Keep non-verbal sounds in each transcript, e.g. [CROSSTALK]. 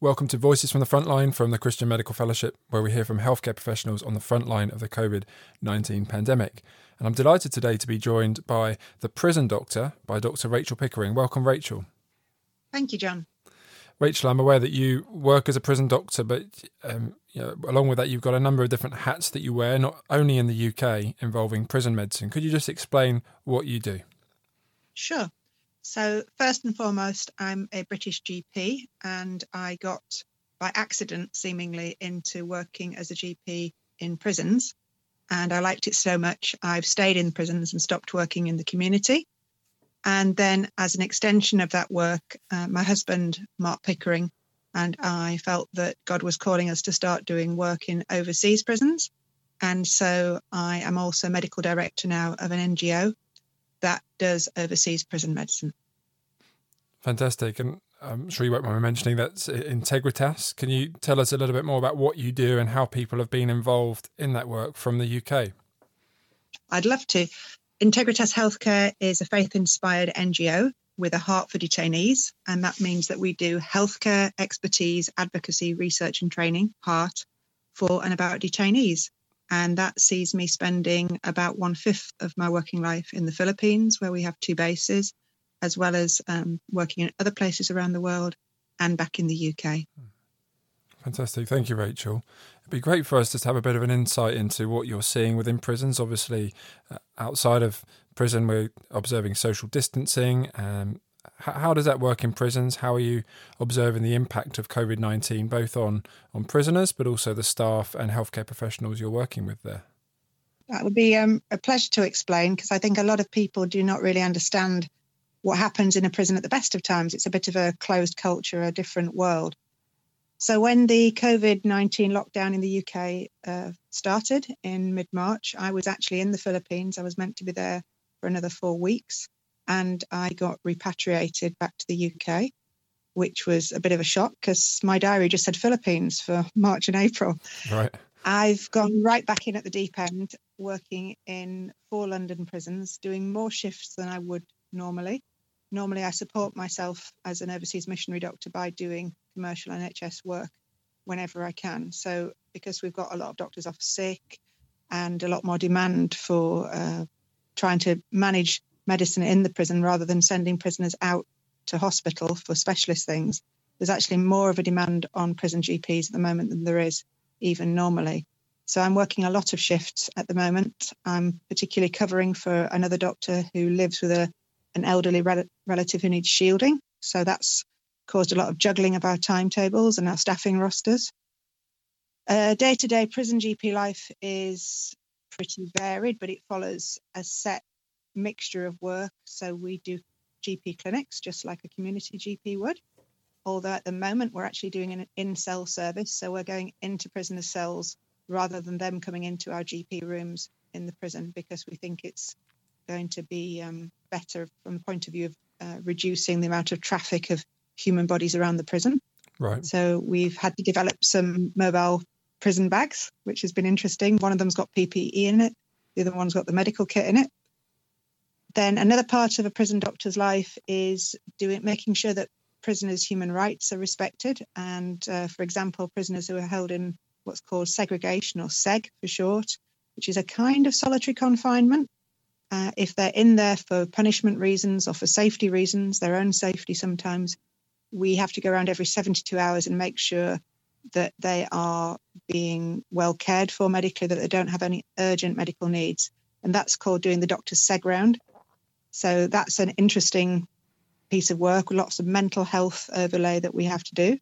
Welcome to Voices from the Frontline from the Christian Medical Fellowship, where we hear from healthcare professionals on the front line of the COVID 19 pandemic. And I'm delighted today to be joined by the prison doctor, by Dr. Rachel Pickering. Welcome, Rachel. Thank you, John. Rachel, I'm aware that you work as a prison doctor, but um, you know, along with that, you've got a number of different hats that you wear, not only in the UK involving prison medicine. Could you just explain what you do? Sure. So, first and foremost, I'm a British GP, and I got by accident, seemingly, into working as a GP in prisons. And I liked it so much, I've stayed in prisons and stopped working in the community. And then, as an extension of that work, uh, my husband, Mark Pickering, and I felt that God was calling us to start doing work in overseas prisons. And so I am also medical director now of an NGO that does overseas prison medicine. Fantastic. And I'm sure you won't mind me mentioning that's Integritas. Can you tell us a little bit more about what you do and how people have been involved in that work from the UK? I'd love to. Integritas Healthcare is a faith inspired NGO with a heart for detainees. And that means that we do healthcare expertise, advocacy, research, and training, heart, for and about detainees. And that sees me spending about one fifth of my working life in the Philippines, where we have two bases, as well as um, working in other places around the world and back in the UK. Fantastic. Thank you, Rachel. It'd be great for us just to have a bit of an insight into what you're seeing within prisons. Obviously, uh, outside of prison, we're observing social distancing. Um, how, does that work in prisons? How are you observing the impact of COVID 19 both on, on prisoners, but also the staff and healthcare professionals you're working with there? That would be um, a pleasure to explain because I think a lot of people do not really understand what happens in a prison at the best of times. It's a bit of a closed culture, a different world. So when the COVID 19 lockdown in the UK uh, started in mid March, I was actually in the Philippines. I was meant to be there for another four weeks. And I got repatriated back to the UK, which was a bit of a shock because my diary just said Philippines for [LAUGHS] March and April. Right. I've gone right back in at the deep end, working in four London prisons, doing more shifts than I would normally. Normally, I support myself as an overseas missionary doctor by doing commercial NHS work whenever I can. So, because we've got a lot of doctors off sick and a lot more demand for uh, trying to manage medicine in the prison rather than sending prisoners out to hospital for specialist things, there's actually more of a demand on prison GPs at the moment than there is even normally. So I'm working a lot of shifts at the moment. I'm particularly covering for another doctor who lives with a, an elderly rel- relative who needs shielding. So that's caused a lot of juggling of our timetables and our staffing rosters. Day to day prison GP life is pretty varied, but it follows a set mixture of work. So we do GP clinics just like a community GP would. Although at the moment we're actually doing an in cell service. So we're going into prisoner cells rather than them coming into our GP rooms in the prison because we think it's going to be um, better from the point of view of uh, reducing the amount of traffic of human bodies around the prison. Right. So we've had to develop some mobile prison bags, which has been interesting. One of them's got PPE in it, the other one's got the medical kit in it. Then another part of a prison doctor's life is doing making sure that prisoners' human rights are respected. And uh, for example, prisoners who are held in what's called segregation or SEG for short, which is a kind of solitary confinement. Uh, if they're in there for punishment reasons or for safety reasons, their own safety sometimes, we have to go around every 72 hours and make sure that they are being well cared for medically, that they don't have any urgent medical needs. And that's called doing the doctor's seg round. So that's an interesting piece of work with lots of mental health overlay that we have to do.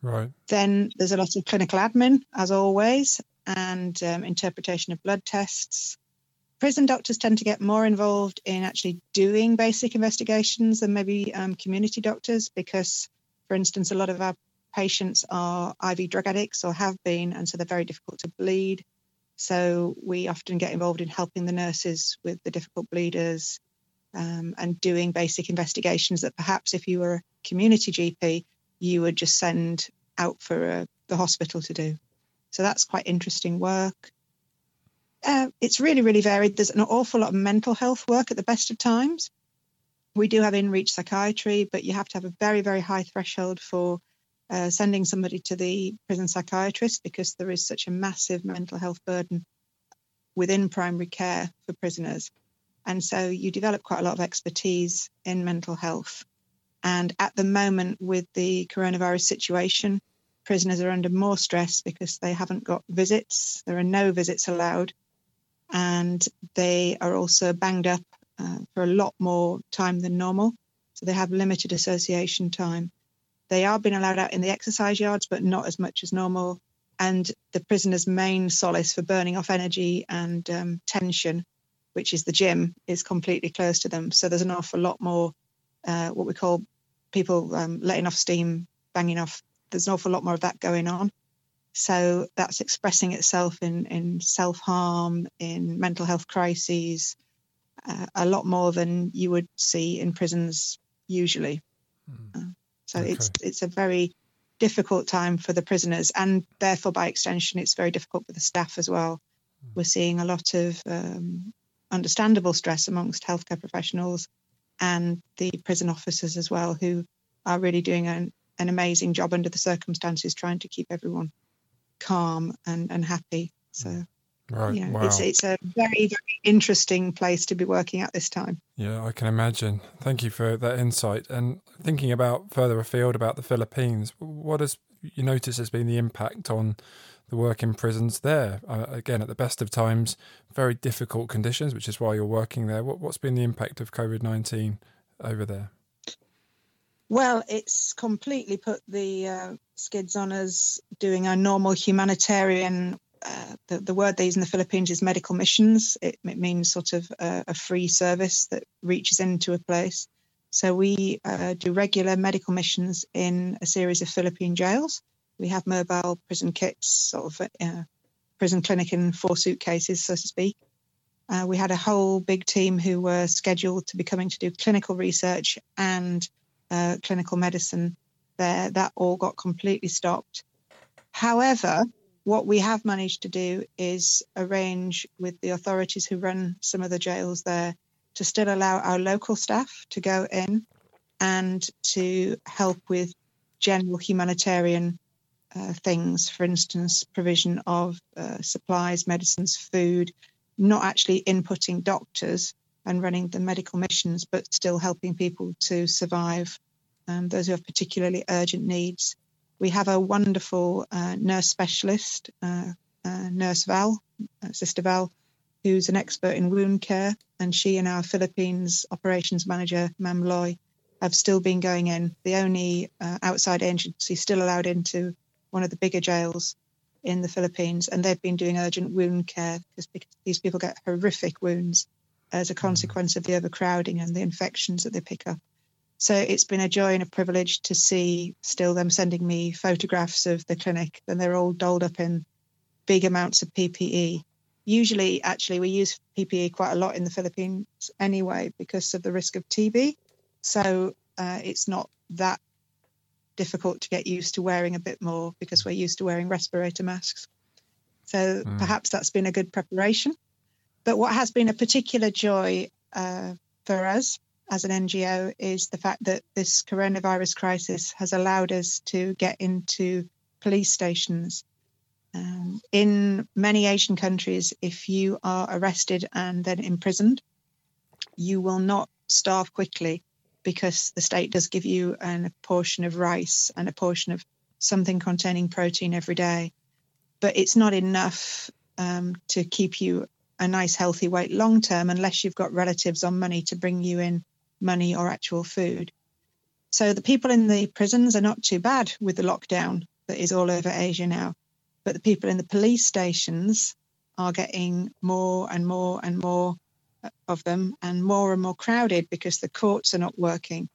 Right. Then there's a lot of clinical admin, as always, and um, interpretation of blood tests. Prison doctors tend to get more involved in actually doing basic investigations than maybe um, community doctors because, for instance, a lot of our patients are IV drug addicts or have been, and so they're very difficult to bleed. So we often get involved in helping the nurses with the difficult bleeders, um, and doing basic investigations that perhaps if you were a community GP, you would just send out for uh, the hospital to do. So that's quite interesting work. Uh, it's really, really varied. There's an awful lot of mental health work at the best of times. We do have in reach psychiatry, but you have to have a very, very high threshold for uh, sending somebody to the prison psychiatrist because there is such a massive mental health burden within primary care for prisoners. And so you develop quite a lot of expertise in mental health. And at the moment, with the coronavirus situation, prisoners are under more stress because they haven't got visits. There are no visits allowed. And they are also banged up uh, for a lot more time than normal. So they have limited association time. They are being allowed out in the exercise yards, but not as much as normal. And the prisoner's main solace for burning off energy and um, tension, which is the gym, is completely closed to them. So there's an awful lot more uh, what we call people um, letting off steam, banging off. There's an awful lot more of that going on. So that's expressing itself in, in self harm, in mental health crises, uh, a lot more than you would see in prisons usually. Mm. Uh, so okay. it's it's a very difficult time for the prisoners, and therefore by extension, it's very difficult for the staff as well. Mm. We're seeing a lot of um, understandable stress amongst healthcare professionals and the prison officers as well, who are really doing an, an amazing job under the circumstances, trying to keep everyone calm and, and happy. So. Right. You know, wow. it's, it's a very, very interesting place to be working at this time. Yeah, I can imagine. Thank you for that insight. And thinking about further afield about the Philippines, what has you noticed has been the impact on the work in prisons there? Uh, again, at the best of times, very difficult conditions, which is why you're working there. What, what's been the impact of COVID 19 over there? Well, it's completely put the uh, skids on us doing our normal humanitarian uh, the, the word they use in the Philippines is medical missions. It, it means sort of a, a, free service that reaches into a place. So we uh, do regular medical missions in a series of Philippine jails. We have mobile prison kits, sort of uh, prison clinic in four suitcases, so to speak. Uh, we had a whole big team who were scheduled to be coming to do clinical research and uh, clinical medicine there. That all got completely stopped. However, what we have managed to do is arrange with the authorities who run some of the jails there to still allow our local staff to go in and to help with general humanitarian uh, things, for instance, provision of uh, supplies, medicines, food, not actually inputting doctors and running the medical missions, but still helping people to survive, um, those who have particularly urgent needs. We have a wonderful uh, nurse specialist, uh, uh, Nurse Val, Sister Val, who's an expert in wound care, and she and our Philippines operations manager, Mam Loy, have still been going in. The only uh, outside agency still allowed into one of the bigger jails in the Philippines, and they've been doing urgent wound care because these people get horrific wounds as a mm. consequence of the overcrowding and the infections that they pick up. So it's been a joy and a privilege to see still them sending me photographs of the clinic, and they're all dolled up in big amounts of PPE. Usually, actually, we use PPE quite a lot in the Philippines anyway because of the risk of TB. So uh, it's not that difficult to get used to wearing a bit more because we're used to wearing respirator masks. So mm. perhaps that's been a good preparation. But what has been a particular joy uh, for us as an NGO is the fact that this coronavirus crisis has allowed us to get into police stations. Um, in many Asian countries, if you are arrested and then imprisoned, you will not starve quickly because the state does give you an, a portion of rice and a portion of something containing protein every day. But it's not enough um, to keep you a nice healthy weight long term unless you've got relatives on money to bring you in money or actual food. So the people in the prisons are not too bad with the lockdown that is all over Asia now. But the people in the police stations are getting more and more and more of them and more and more crowded because the courts are not working,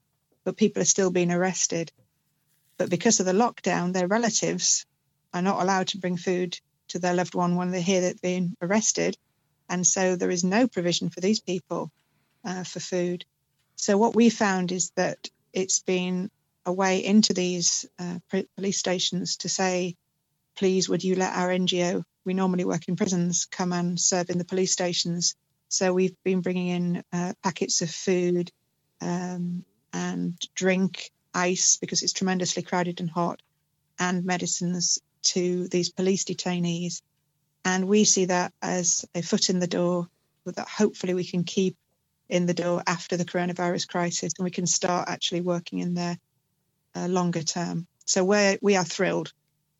but people are still being arrested. But because of the lockdown, their relatives are not allowed to bring food to their loved one when they hear that they've been arrested. And so there is no provision for these people uh, for food. So what we found is that it's been a way into these uh, police stations to say, please, would you let our NGO, we normally work in prisons, come and serve in the police stations. So we've been bringing in uh, packets of food um, and drink, ice, because it's tremendously crowded and hot, and medicines to these police detainees. And we see that as a foot in the door that hopefully we can keep in the door after the coronavirus crisis and we can start actually working in there uh, longer term. So we're, we are thrilled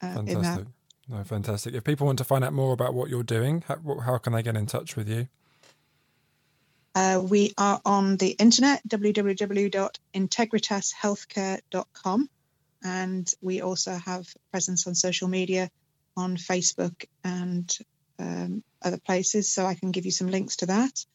uh, in that. No, fantastic. If people want to find out more about what you're doing, how, how can they get in touch with you? Uh, we are on the internet, www.integritashealthcare.com. And we also have presence on social media on Facebook and um, other places. So I can give you some links to that.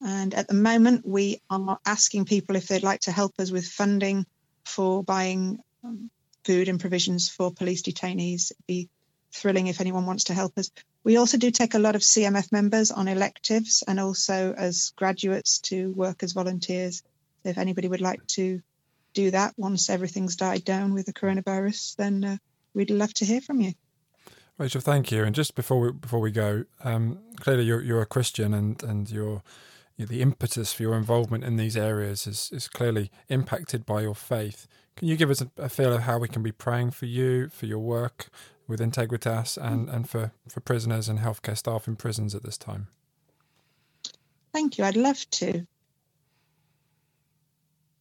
And at the moment, we are asking people if they'd like to help us with funding for buying um, food and provisions for police detainees. It'd be thrilling if anyone wants to help us. We also do take a lot of CMF members on electives and also as graduates to work as volunteers. If anybody would like to do that once everything's died down with the coronavirus, then uh, we'd love to hear from you. Rachel, thank you. And just before we before we go, um, clearly you're you're a Christian, and and your the impetus for your involvement in these areas is is clearly impacted by your faith. Can you give us a, a feel of how we can be praying for you, for your work with Integritas, and mm. and for for prisoners and healthcare staff in prisons at this time? Thank you. I'd love to.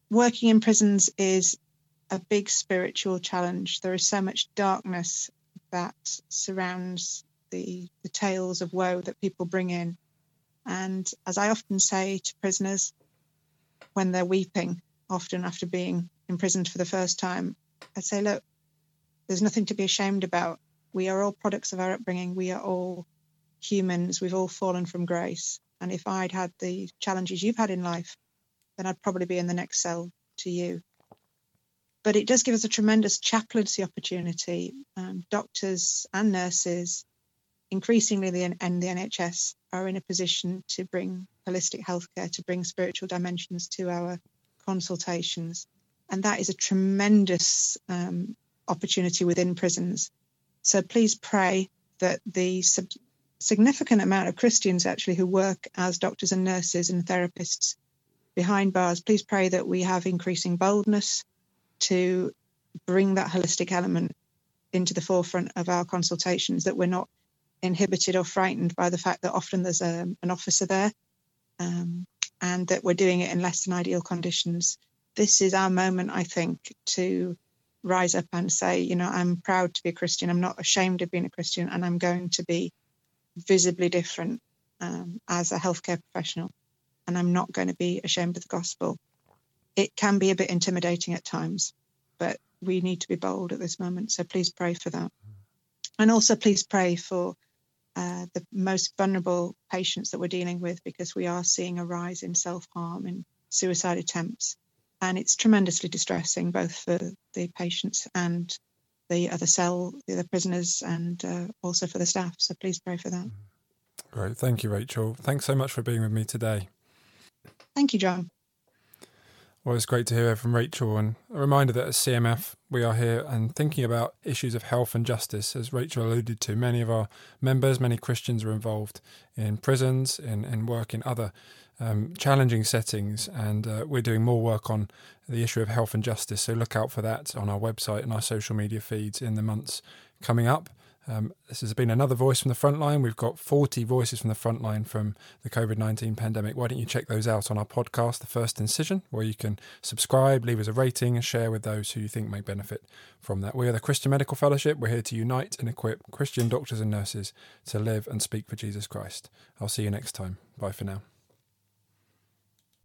Working in prisons is a big spiritual challenge. There is so much darkness that surrounds the, the tales of woe that people bring in. And as I often say to prisoners when they're weeping, often after being imprisoned for the first time, I say, look, there's nothing to be ashamed about. We are all products of our upbringing. We are all humans. We've all fallen from grace. And if I'd had the challenges you've had in life, then I'd probably be in the next cell to you but it does give us a tremendous chaplaincy opportunity. Um, doctors and nurses, increasingly the, and the NHS, are in a position to bring holistic healthcare, to bring spiritual dimensions to our consultations. And that is a tremendous um, opportunity within prisons. So please pray that the sub- significant amount of Christians actually who work as doctors and nurses and therapists behind bars, please pray that we have increasing boldness to bring that holistic element into the forefront of our consultations, that we're not inhibited or frightened by the fact that often there's a, um, an officer there um, and that we're doing it in less than ideal conditions. This is our moment, I think, to rise up and say, you know, I'm proud to be a Christian. I'm not ashamed of being a Christian, and I'm going to be visibly different um, as a healthcare professional. And I'm not going to be ashamed of the gospel it can be a bit intimidating at times, but we need to be bold at this moment. So please pray for that. And also, please pray for uh, the most vulnerable patients that we're dealing with because we are seeing a rise in self harm and suicide attempts. And it's tremendously distressing, both for the patients and the other cell, the other prisoners, and uh, also for the staff. So please pray for that. Great. Thank you, Rachel. Thanks so much for being with me today. Thank you, John. Well, it's great to hear from Rachel, and a reminder that at CMF we are here and thinking about issues of health and justice. As Rachel alluded to, many of our members, many Christians, are involved in prisons, in, in work in other um, challenging settings, and uh, we're doing more work on the issue of health and justice. So look out for that on our website and our social media feeds in the months coming up. Um, this has been another voice from the front line. We've got 40 voices from the front line from the COVID 19 pandemic. Why don't you check those out on our podcast, The First Incision, where you can subscribe, leave us a rating, and share with those who you think may benefit from that. We are the Christian Medical Fellowship. We're here to unite and equip Christian doctors and nurses to live and speak for Jesus Christ. I'll see you next time. Bye for now.